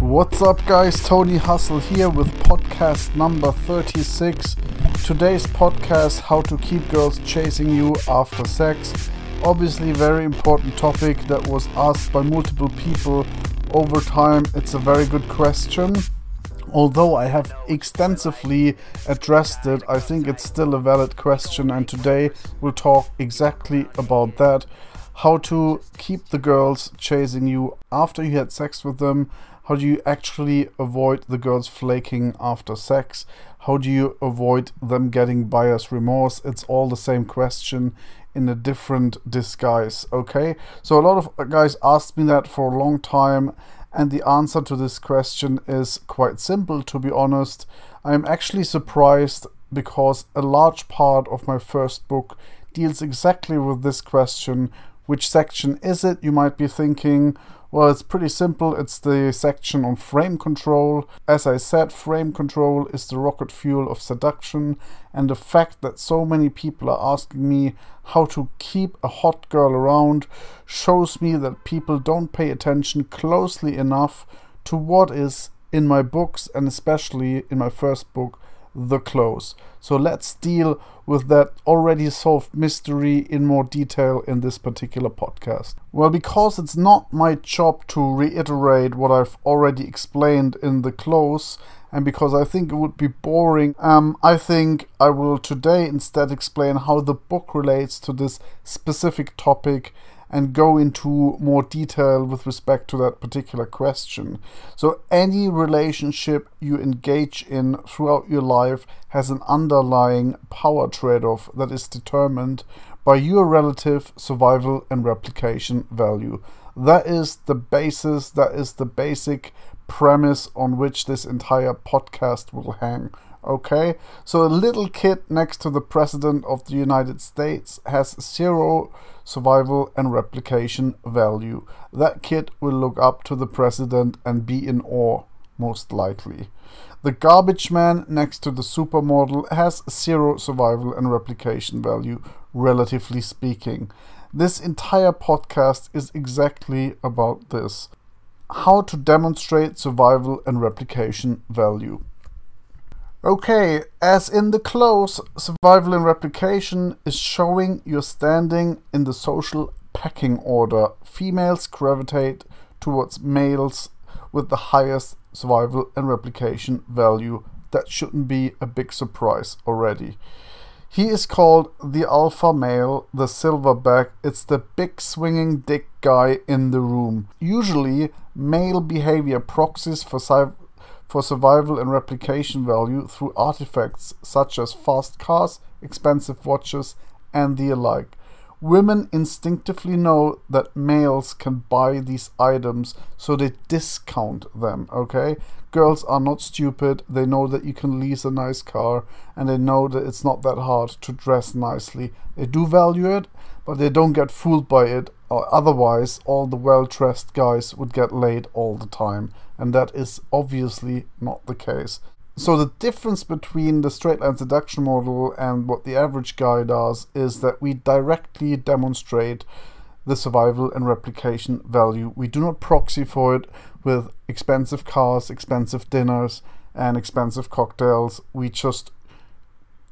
What's up, guys? Tony Hustle here with podcast number 36. Today's podcast How to Keep Girls Chasing You After Sex. Obviously, very important topic that was asked by multiple people over time. It's a very good question. Although I have extensively addressed it, I think it's still a valid question, and today we'll talk exactly about that how to keep the girls chasing you after you had sex with them. How do you actually avoid the girls flaking after sex? How do you avoid them getting buyer's remorse? It's all the same question in a different disguise, okay? So, a lot of guys asked me that for a long time, and the answer to this question is quite simple, to be honest. I'm actually surprised because a large part of my first book deals exactly with this question which section is it? You might be thinking, well, it's pretty simple. It's the section on frame control. As I said, frame control is the rocket fuel of seduction, and the fact that so many people are asking me how to keep a hot girl around shows me that people don't pay attention closely enough to what is in my books, and especially in my first book, The Close. So let's deal with that already solved mystery in more detail in this particular podcast. Well, because it's not my job to reiterate what I've already explained in the close, and because I think it would be boring, um, I think I will today instead explain how the book relates to this specific topic and go into more detail with respect to that particular question. So, any relationship you engage in throughout your life has an underlying power trade off that is determined by your relative survival and replication value. That is the basis, that is the basic premise on which this entire podcast will hang. Okay, so a little kid next to the President of the United States has zero survival and replication value. That kid will look up to the President and be in awe, most likely. The garbage man next to the supermodel has zero survival and replication value, relatively speaking. This entire podcast is exactly about this how to demonstrate survival and replication value. Okay, as in the close, survival and replication is showing your standing in the social pecking order. Females gravitate towards males with the highest survival and replication value. That shouldn't be a big surprise already. He is called the alpha male, the silverback. It's the big swinging dick guy in the room. Usually, male behavior proxies for for survival and replication value through artifacts such as fast cars, expensive watches, and the alike. Women instinctively know that males can buy these items, so they discount them, okay? Girls are not stupid. They know that you can lease a nice car, and they know that it's not that hard to dress nicely. They do value it, but they don't get fooled by it, otherwise, all the well dressed guys would get laid all the time, and that is obviously not the case. So the difference between the straight line seduction model and what the average guy does is that we directly demonstrate the survival and replication value. We do not proxy for it with expensive cars, expensive dinners, and expensive cocktails. We just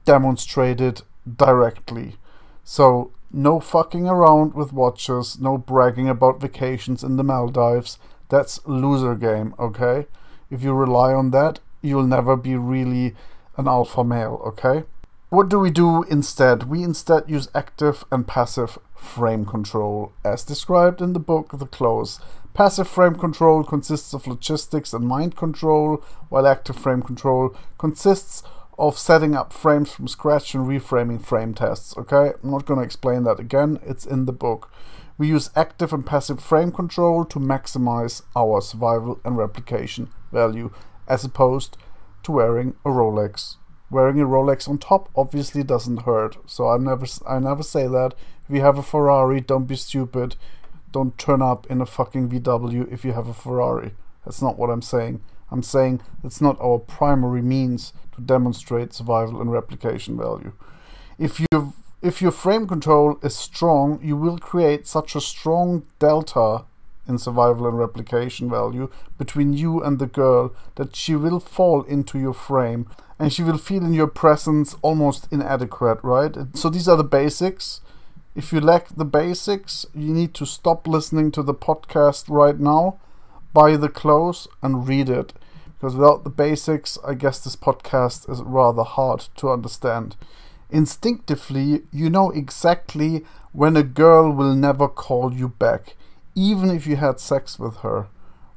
demonstrate it directly. So no fucking around with watches, no bragging about vacations in the Maldives. That's loser game, okay? If you rely on that, you'll never be really an alpha male, okay? What do we do instead? We instead use active and passive frame control, as described in the book The Close. Passive frame control consists of logistics and mind control, while active frame control consists of setting up frames from scratch and reframing frame tests. Okay, I'm not going to explain that again, it's in the book. We use active and passive frame control to maximize our survival and replication value as opposed to wearing a Rolex. Wearing a Rolex on top obviously doesn't hurt, so I never I never say that. If you have a Ferrari, don't be stupid. Don't turn up in a fucking VW if you have a Ferrari. That's not what I'm saying. I'm saying it's not our primary means to demonstrate survival and replication value. If you if your frame control is strong, you will create such a strong delta in survival and replication value between you and the girl that she will fall into your frame and she will feel in your presence almost inadequate, right? So these are the basics. If you lack the basics, you need to stop listening to the podcast right now, buy the Close, and read it. Because without the basics, I guess this podcast is rather hard to understand. Instinctively, you know exactly when a girl will never call you back, even if you had sex with her.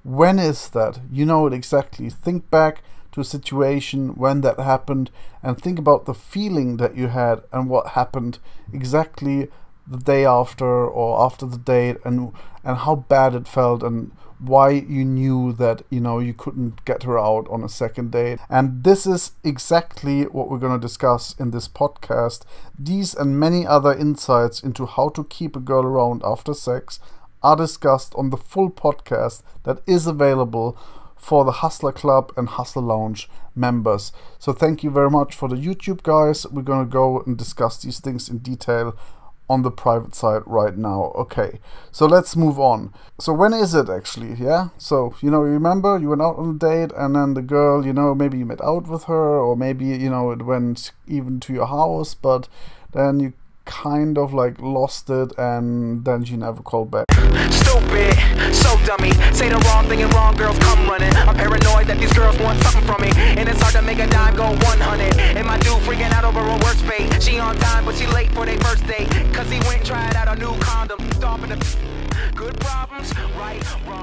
When is that? You know it exactly. Think back to a situation when that happened and think about the feeling that you had and what happened exactly the day after or after the date and and how bad it felt and why you knew that you know you couldn't get her out on a second date and this is exactly what we're going to discuss in this podcast these and many other insights into how to keep a girl around after sex are discussed on the full podcast that is available for the Hustler Club and Hustler Lounge members. So thank you very much for the YouTube guys. We're going to go and discuss these things in detail on the private side right now. Okay, so let's move on. So when is it actually? Yeah. So you know, remember you went out on a date, and then the girl, you know, maybe you met out with her, or maybe you know it went even to your house, but then you kind of like lost it and then she never called back. Stupid, so dummy. Say the wrong thing and wrong girls come running. I'm paranoid that these girls want something from me. And it's hard to make a dime go 100. And my dude freaking out over a worst fate. She on time, but she late for their first date. Right, wrong.